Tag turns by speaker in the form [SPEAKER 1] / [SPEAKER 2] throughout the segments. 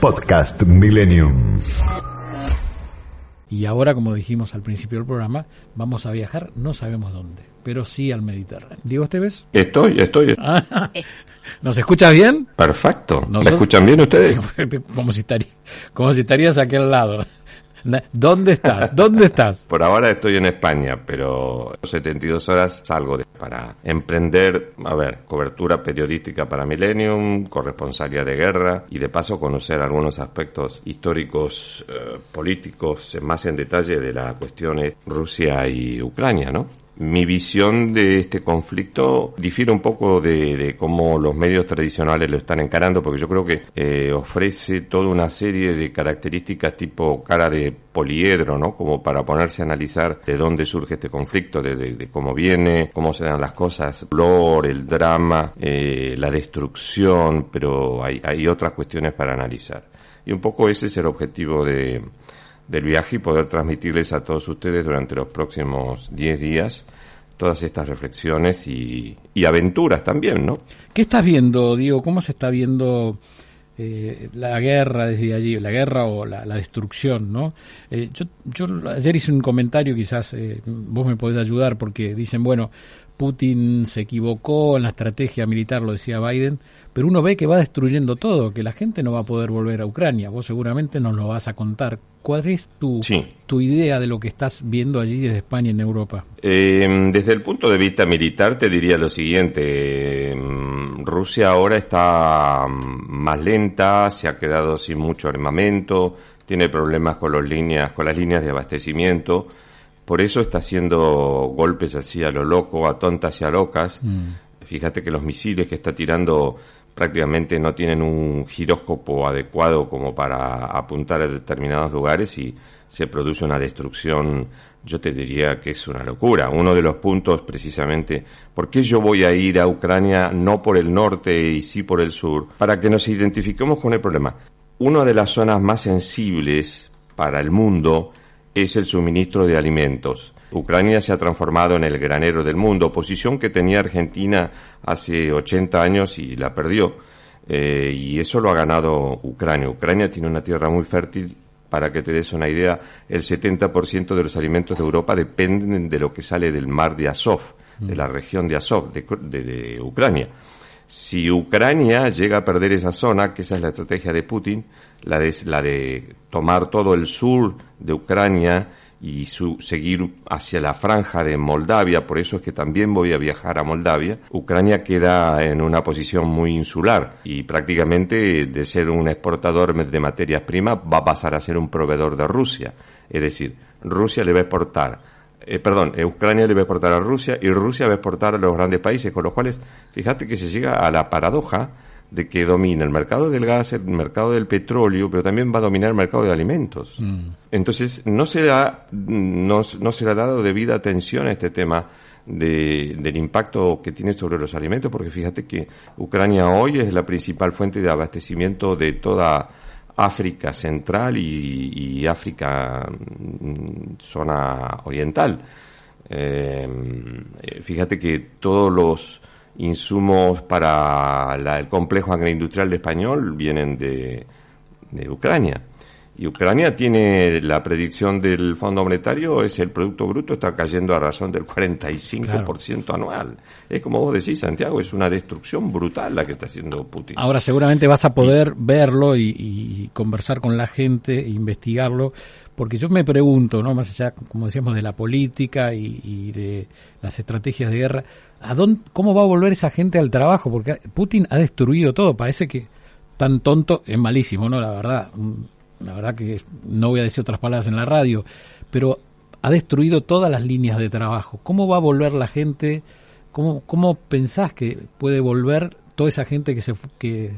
[SPEAKER 1] Podcast Millennium.
[SPEAKER 2] Y ahora, como dijimos al principio del programa, vamos a viajar, no sabemos dónde, pero sí al Mediterráneo. Diego Esteves.
[SPEAKER 3] Estoy, estoy.
[SPEAKER 2] ¿Nos escuchas bien?
[SPEAKER 3] Perfecto. ¿Me escuchan bien ustedes?
[SPEAKER 2] como, si estaría, como si estarías a aquel lado. ¿Dónde estás? ¿Dónde estás?
[SPEAKER 3] Por ahora estoy en España, pero 72 horas salgo para emprender, a ver, cobertura periodística para Millennium, corresponsalía de guerra y de paso conocer algunos aspectos históricos, eh, políticos más en detalle de la cuestión Rusia y Ucrania, ¿no? Mi visión de este conflicto difiere un poco de, cómo los medios tradicionales lo están encarando, porque yo creo que eh, ofrece toda una serie de características tipo cara de poliedro, ¿no? Como para ponerse a analizar de dónde surge este conflicto, de, cómo viene, cómo se dan las cosas, el dolor, el drama, eh, la destrucción, pero hay, hay otras cuestiones para analizar. Y un poco ese es el objetivo de, del viaje y poder transmitirles a todos ustedes durante los próximos 10 días todas estas reflexiones y, aventuras también, ¿no?
[SPEAKER 2] ¿Qué estás viendo, Diego? ¿Cómo se está viendo eh, la guerra desde allí, la guerra o la, destrucción, ¿no? Eh, yo, yo ayer hice un comentario, quizás eh, vos me podés ayudar, porque dicen, bueno, Putin se equivocó en la estrategia militar, lo decía Biden, pero uno ve que va destruyendo todo, que la gente no va a poder volver a Ucrania. Vos seguramente nos lo vas a contar. ¿Cuál es tu, tu idea de lo que estás viendo allí desde España en Europa?
[SPEAKER 3] Eh, desde el punto de vista militar te diría lo siguiente. Rusia ahora está más lenta, se ha quedado sin mucho armamento, tiene problemas con, los líneas, con las líneas de abastecimiento por eso está haciendo golpes así a lo loco, a tontas y a locas. Mm. Fíjate que los misiles que está tirando prácticamente no tienen un giróscopo adecuado como para apuntar a determinados lugares y se produce una destrucción, yo te diría que es una locura. Uno de los puntos precisamente, ¿por qué yo voy a ir a Ucrania no por el norte y sí por el sur? Para que nos identifiquemos con el problema. Una de las zonas más sensibles para el mundo es el suministro de alimentos. Ucrania se ha transformado en el granero del mundo, posición que tenía Argentina hace 80 años y la perdió. Eh, y eso lo ha ganado Ucrania. Ucrania tiene una tierra muy fértil. Para que te des una idea, el 70% de los alimentos de Europa dependen de lo que sale del mar de Azov, de la región de Azov, de Ucrania. Si Ucrania llega a perder esa zona, que esa es la estrategia de Putin, la de, la de tomar todo el sur de Ucrania y su, seguir hacia la franja de Moldavia, por eso es que también voy a viajar a Moldavia, Ucrania queda en una posición muy insular y prácticamente de ser un exportador de materias primas va a pasar a ser un proveedor de Rusia. Es decir, Rusia le va a exportar eh, perdón, eh, Ucrania le va a exportar a Rusia y Rusia va a exportar a los grandes países, con los cuales, fíjate que se llega a la paradoja de que domina el mercado del gas, el mercado del petróleo, pero también va a dominar el mercado de alimentos. Mm. Entonces, no será, no, no será dado debida atención a este tema de, del impacto que tiene sobre los alimentos, porque fíjate que Ucrania hoy es la principal fuente de abastecimiento de toda África Central y, África mm, zona oriental. Eh, fíjate que todos los insumos para el complejo agroindustrial español vienen de, de Ucrania. Y Ucrania tiene la predicción del Fondo Monetario, es el Producto Bruto está cayendo a razón del 45% anual. Es como vos decís, Santiago, es una destrucción brutal la que está haciendo Putin.
[SPEAKER 2] Ahora seguramente vas a poder verlo y, conversar con la gente, e investigarlo, porque yo me pregunto, no más allá, como decíamos, de la política y, de las estrategias de guerra, ¿a dónde, ¿cómo va a volver esa gente al trabajo? Porque Putin ha destruido todo, parece que tan tonto es malísimo, ¿no? La verdad la verdad que no voy a decir otras palabras en la radio, pero ha destruido todas las líneas de trabajo. ¿Cómo va a volver la gente? ¿Cómo, cómo pensás que puede volver toda esa gente que se... Que,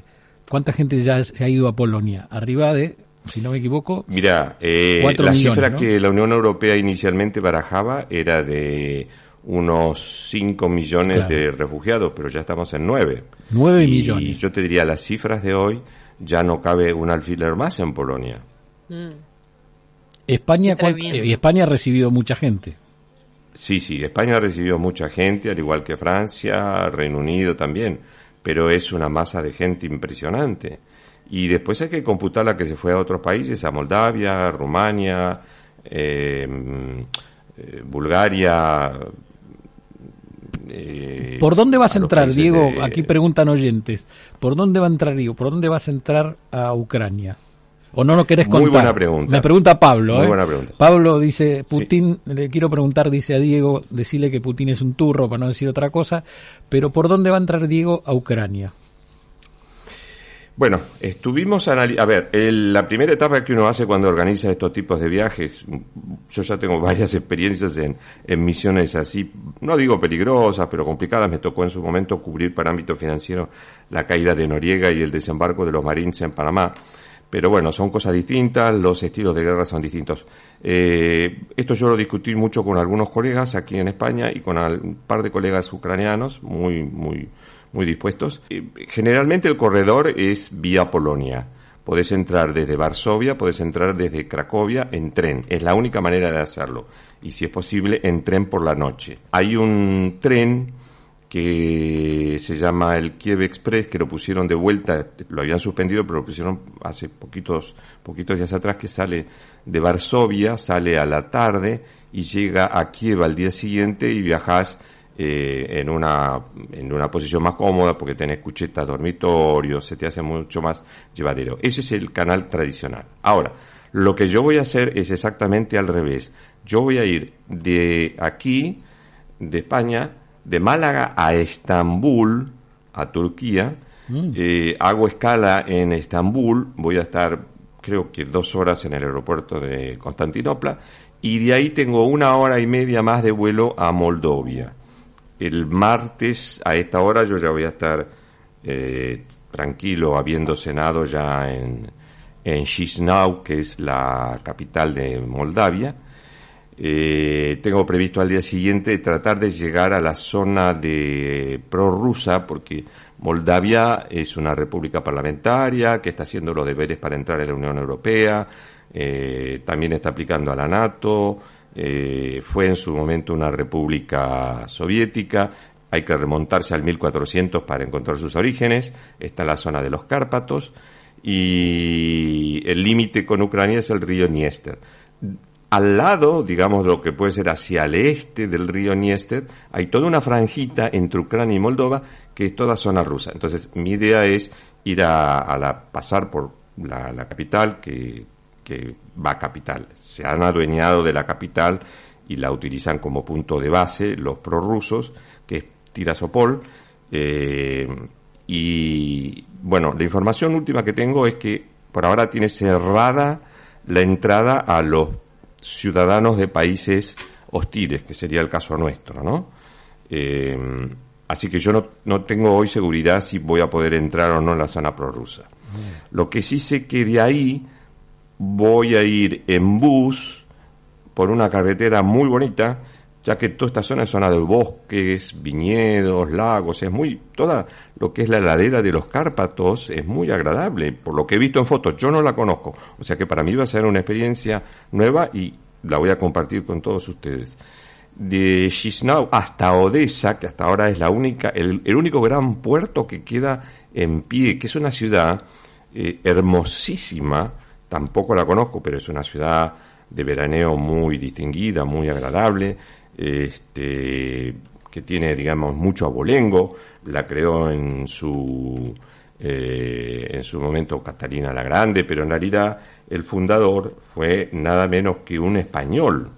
[SPEAKER 2] ¿Cuánta gente ya se ha ido a Polonia? Arriba de, si no me equivoco,
[SPEAKER 3] Mira, eh, la cifra que la Unión Europea inicialmente barajaba era de unos 5 millones de refugiados, pero ya estamos en 9.
[SPEAKER 2] 9 millones.
[SPEAKER 3] Y yo te diría, las cifras de hoy ya no cabe un alfiler más en Polonia.
[SPEAKER 2] Mm. España, eh, y España ha recibido mucha gente.
[SPEAKER 3] Sí, sí, España ha recibido mucha gente, al igual que Francia, Reino Unido también, pero es una masa de gente impresionante. y después hay que computar la que se fue a otros países, a Moldavia, Rumania, eh, eh, Bulgaria.
[SPEAKER 2] Eh, ¿Por dónde vas a, entrar, Diego? Aquí preguntan oyentes. ¿Por dónde va a entrar, Diego? ¿Por dónde vas a entrar a Ucrania? ¿O no lo querés contar?
[SPEAKER 3] Muy buena pregunta.
[SPEAKER 2] Me pregunta Pablo.
[SPEAKER 3] Muy buena pregunta.
[SPEAKER 2] Pablo dice, Putin, le quiero preguntar, dice a Diego, decirle que Putin es un turro, para no decir otra cosa, pero ¿por dónde va a entrar Diego a Ucrania?
[SPEAKER 3] Bueno, estuvimos a ver, la primera etapa que uno hace cuando organiza estos tipos de viajes, yo ya tengo varias experiencias en, misiones así, no digo peligrosas, pero complicadas. Me tocó en su momento cubrir para ámbito financiero la caída de Noriega y el desembarco de los Marines en Panamá. Pero bueno, son cosas distintas, los estilos de guerra son distintos. Eh, esto yo lo discutí mucho con algunos colegas aquí en España y con un par de colegas ucranianos muy, muy, muy dispuestos. Generalmente el corredor es vía Polonia. Podés entrar desde Varsovia, podés entrar desde Cracovia en tren. Es la única manera de hacerlo. Y si es posible, en tren por la noche. Hay un tren que se llama el Kiev Express, que lo pusieron de vuelta, lo habían suspendido, pero lo pusieron hace poquitos, poquitos días atrás, que sale de Varsovia, sale a la tarde y llega a Kiev al día siguiente y viajas eh, en, una, en una posición más cómoda porque tenés cuchetas, dormitorios, se te hace mucho más llevadero. Ese es el canal tradicional. Ahora, lo que yo voy a hacer es exactamente al revés. Yo voy a ir de aquí, de España, de Málaga a Estambul, a Turquía. Mm. Eh, hago escala en Estambul, voy a estar creo que dos horas en el aeropuerto de Constantinopla y de ahí tengo una hora y media más de vuelo a Moldovia el martes a esta hora yo ya voy a estar eh, tranquilo habiendo cenado ya en, en Chisinau, que es la capital de Moldavia. Eh, tengo previsto al día siguiente tratar de llegar a la zona de prorrusa porque Moldavia es una república parlamentaria que está haciendo los deberes para entrar en la Unión Europea, eh, también está aplicando a la NATO, eh, fue en su momento una república soviética, hay que remontarse al 1400 para encontrar sus orígenes, está la zona de los Cárpatos y el límite con Ucrania es el río Niester. Al lado, digamos, lo que puede ser hacia el este del río Niester, hay toda una franjita entre Ucrania y Moldova que es toda zona rusa. Entonces, mi idea es ir a, la, pasar por la capital, que, que va a capital. Se han adueñado de la capital y la utilizan como punto de base los prorrusos, que es Tirasopol. Eh, y bueno, la información última que tengo es que por ahora tiene cerrada la entrada a los ciudadanos de países hostiles, que sería el caso nuestro, ¿no? Eh, así que yo no, no, tengo hoy seguridad si voy a poder entrar o no en la zona prorrusa. Lo que sí sé que de ahí voy a ir en bus por una carretera muy bonita, ya que toda esta zona es zona de bosques, viñedos, lagos, es muy, toda lo que es la ladera de los Cárpatos es muy agradable, por lo que he visto en fotos, yo no la conozco, o sea que para mí va a ser una experiencia nueva y la voy a compartir con todos ustedes. De Chisinau hasta Odessa, que hasta ahora es la única, el, único gran puerto que queda en pie, que es una ciudad eh, hermosísima, tampoco la conozco, pero es una ciudad de veraneo muy distinguida, muy agradable, este, que tiene, digamos, mucho abolengo, la creó en su, eh, en su momento Catalina la Grande, pero en realidad el fundador fue nada menos que un español.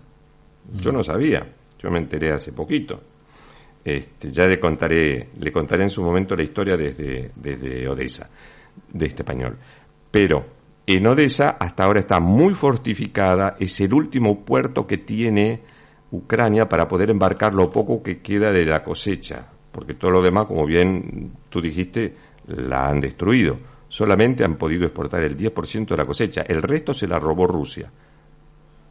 [SPEAKER 3] Yo no sabía, yo me enteré hace poquito. Este, ya le contaré, le contaré en su momento la historia desde, desde Odessa, de este español. Pero en Odessa hasta ahora está muy fortificada, es el último puerto que tiene Ucrania para poder embarcar lo poco que queda de la cosecha, porque todo lo demás, como bien tú dijiste, la han destruido. Solamente han podido exportar el 10% de la cosecha, el resto se la robó Rusia.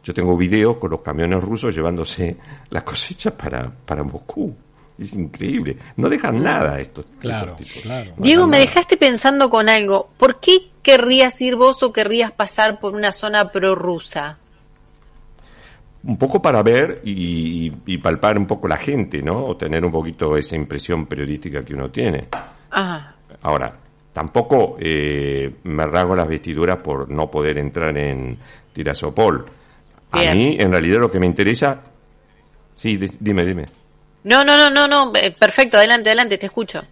[SPEAKER 3] Yo tengo videos con los camiones rusos llevándose la cosecha para, para Moscú. Es increíble. No dejan nada estos,
[SPEAKER 2] claro,
[SPEAKER 4] Diego, me dejaste pensando con algo. ¿Por qué querrías ir vos o querrías pasar por una zona prorrusa?
[SPEAKER 3] Un poco para ver y, palpar un poco la gente, ¿no? O tener un poquito esa impresión periodística que uno tiene. Ahora, tampoco eh, me rasgo las vestiduras por no poder entrar en Tirasopol. A mí, en realidad, lo que me interesa... Sí, di- dime, dime.
[SPEAKER 4] No, no, no, no, no, eh, perfecto, adelante, adelante, te escucho.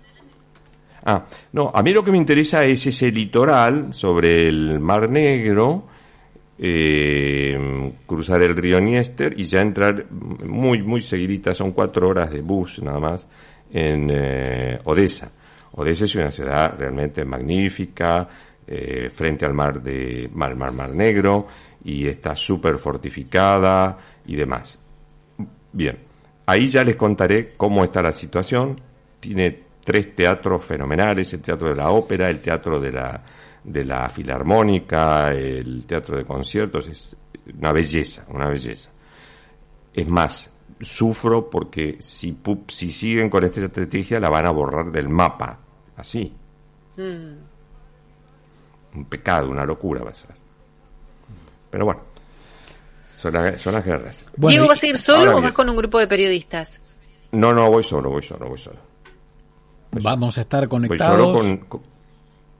[SPEAKER 3] Ah, no, a mí lo que me interesa es ese litoral sobre el Mar Negro, eh, cruzar el río Niester y ya entrar muy, muy seguidita, son cuatro horas de bus nada más, en eh, Odessa. Odessa es una ciudad realmente magnífica, eh, frente al mar de mar, mar, mar Negro, y está súper fortificada y demás. Bien, ahí ya les contaré cómo está la situación. Tiene tres teatros fenomenales, el Teatro de la Ópera, el Teatro de la, de la Filarmónica, el Teatro de Conciertos, es una belleza, una belleza. Es más, sufro porque si, si siguen con esta estrategia la van a borrar del mapa, así. Un pecado, una locura va a ser. Pero bueno, son, la- son las guerras.
[SPEAKER 2] Bueno,
[SPEAKER 4] Diego, ¿vas a ir solo
[SPEAKER 3] ahora
[SPEAKER 4] o
[SPEAKER 3] bien.
[SPEAKER 4] vas con un grupo de periodistas?
[SPEAKER 3] No, no, voy solo, voy solo, voy solo.
[SPEAKER 2] Vamos a estar
[SPEAKER 3] Voy
[SPEAKER 2] conectados.
[SPEAKER 3] solo con, con,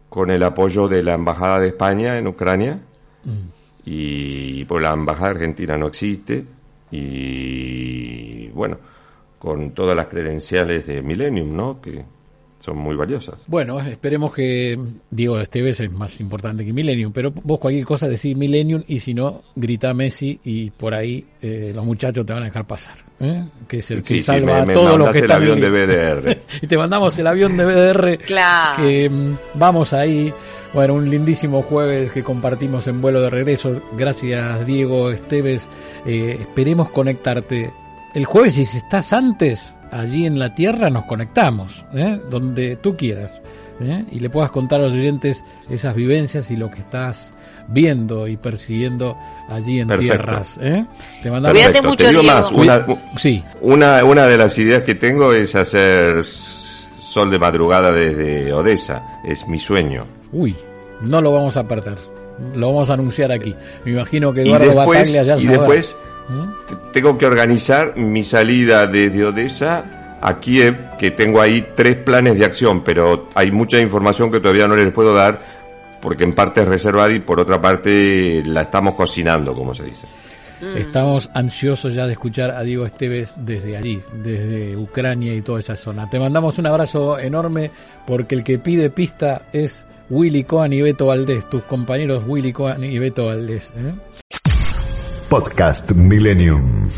[SPEAKER 3] con el apoyo de la Embajada de España en Ucrania. Y pues la Embajada Argentina no existe. Y bueno, con todas las credenciales de Millennium, ¿no? Que son muy valiosas.
[SPEAKER 2] Bueno, esperemos que Diego Esteves es más importante que Millennium, pero vos cualquier cosa decís Millennium y si no, grita Messi y por ahí eh, los muchachos te van a dejar pasar, ¿eh? que es el que
[SPEAKER 3] Sí,
[SPEAKER 2] salva
[SPEAKER 3] me-
[SPEAKER 2] a
[SPEAKER 3] me
[SPEAKER 2] todos los que
[SPEAKER 3] el
[SPEAKER 2] están en
[SPEAKER 3] avión de BDR.
[SPEAKER 2] y te mandamos el avión de BDR
[SPEAKER 4] Claro.
[SPEAKER 2] que mm, vamos ahí. Bueno, un lindísimo jueves que compartimos en vuelo de regreso. Gracias Diego Esteves. Eh, esperemos conectarte el jueves y si estás antes allí en la tierra nos conectamos, ¿eh? donde tú quieras. ¿eh? Y le puedas contar a los oyentes esas vivencias y lo que estás viendo y persiguiendo allí en
[SPEAKER 3] Perfecto.
[SPEAKER 2] tierras. ¿eh? Te mandamos
[SPEAKER 4] Cuídate mucho,
[SPEAKER 3] Te digo
[SPEAKER 4] Diego.
[SPEAKER 3] más, una,
[SPEAKER 2] Sí,
[SPEAKER 3] una, una de las ideas que tengo es hacer sol de madrugada desde Odessa. Es mi sueño.
[SPEAKER 2] uy, no lo vamos a perder. Lo vamos a anunciar aquí. Me imagino que
[SPEAKER 3] Y
[SPEAKER 2] Eduardo
[SPEAKER 3] después,
[SPEAKER 2] Bataglia ya
[SPEAKER 3] y después
[SPEAKER 2] ¿Mm?
[SPEAKER 3] tengo que organizar mi salida desde Odessa a Kiev, que tengo ahí tres planes de acción, pero hay mucha información que todavía no les puedo dar porque en parte es reservada y por otra parte la estamos cocinando, como se dice.
[SPEAKER 2] Estamos ansiosos ya de escuchar a Diego Esteves desde allí, desde Ucrania y toda esa zona. Te mandamos un abrazo enorme porque el que pide pista es Willy Cohen y Beto Valdés, tus compañeros Willy Cohen y Beto Valdés. ¿eh?
[SPEAKER 1] Podcast Millennium.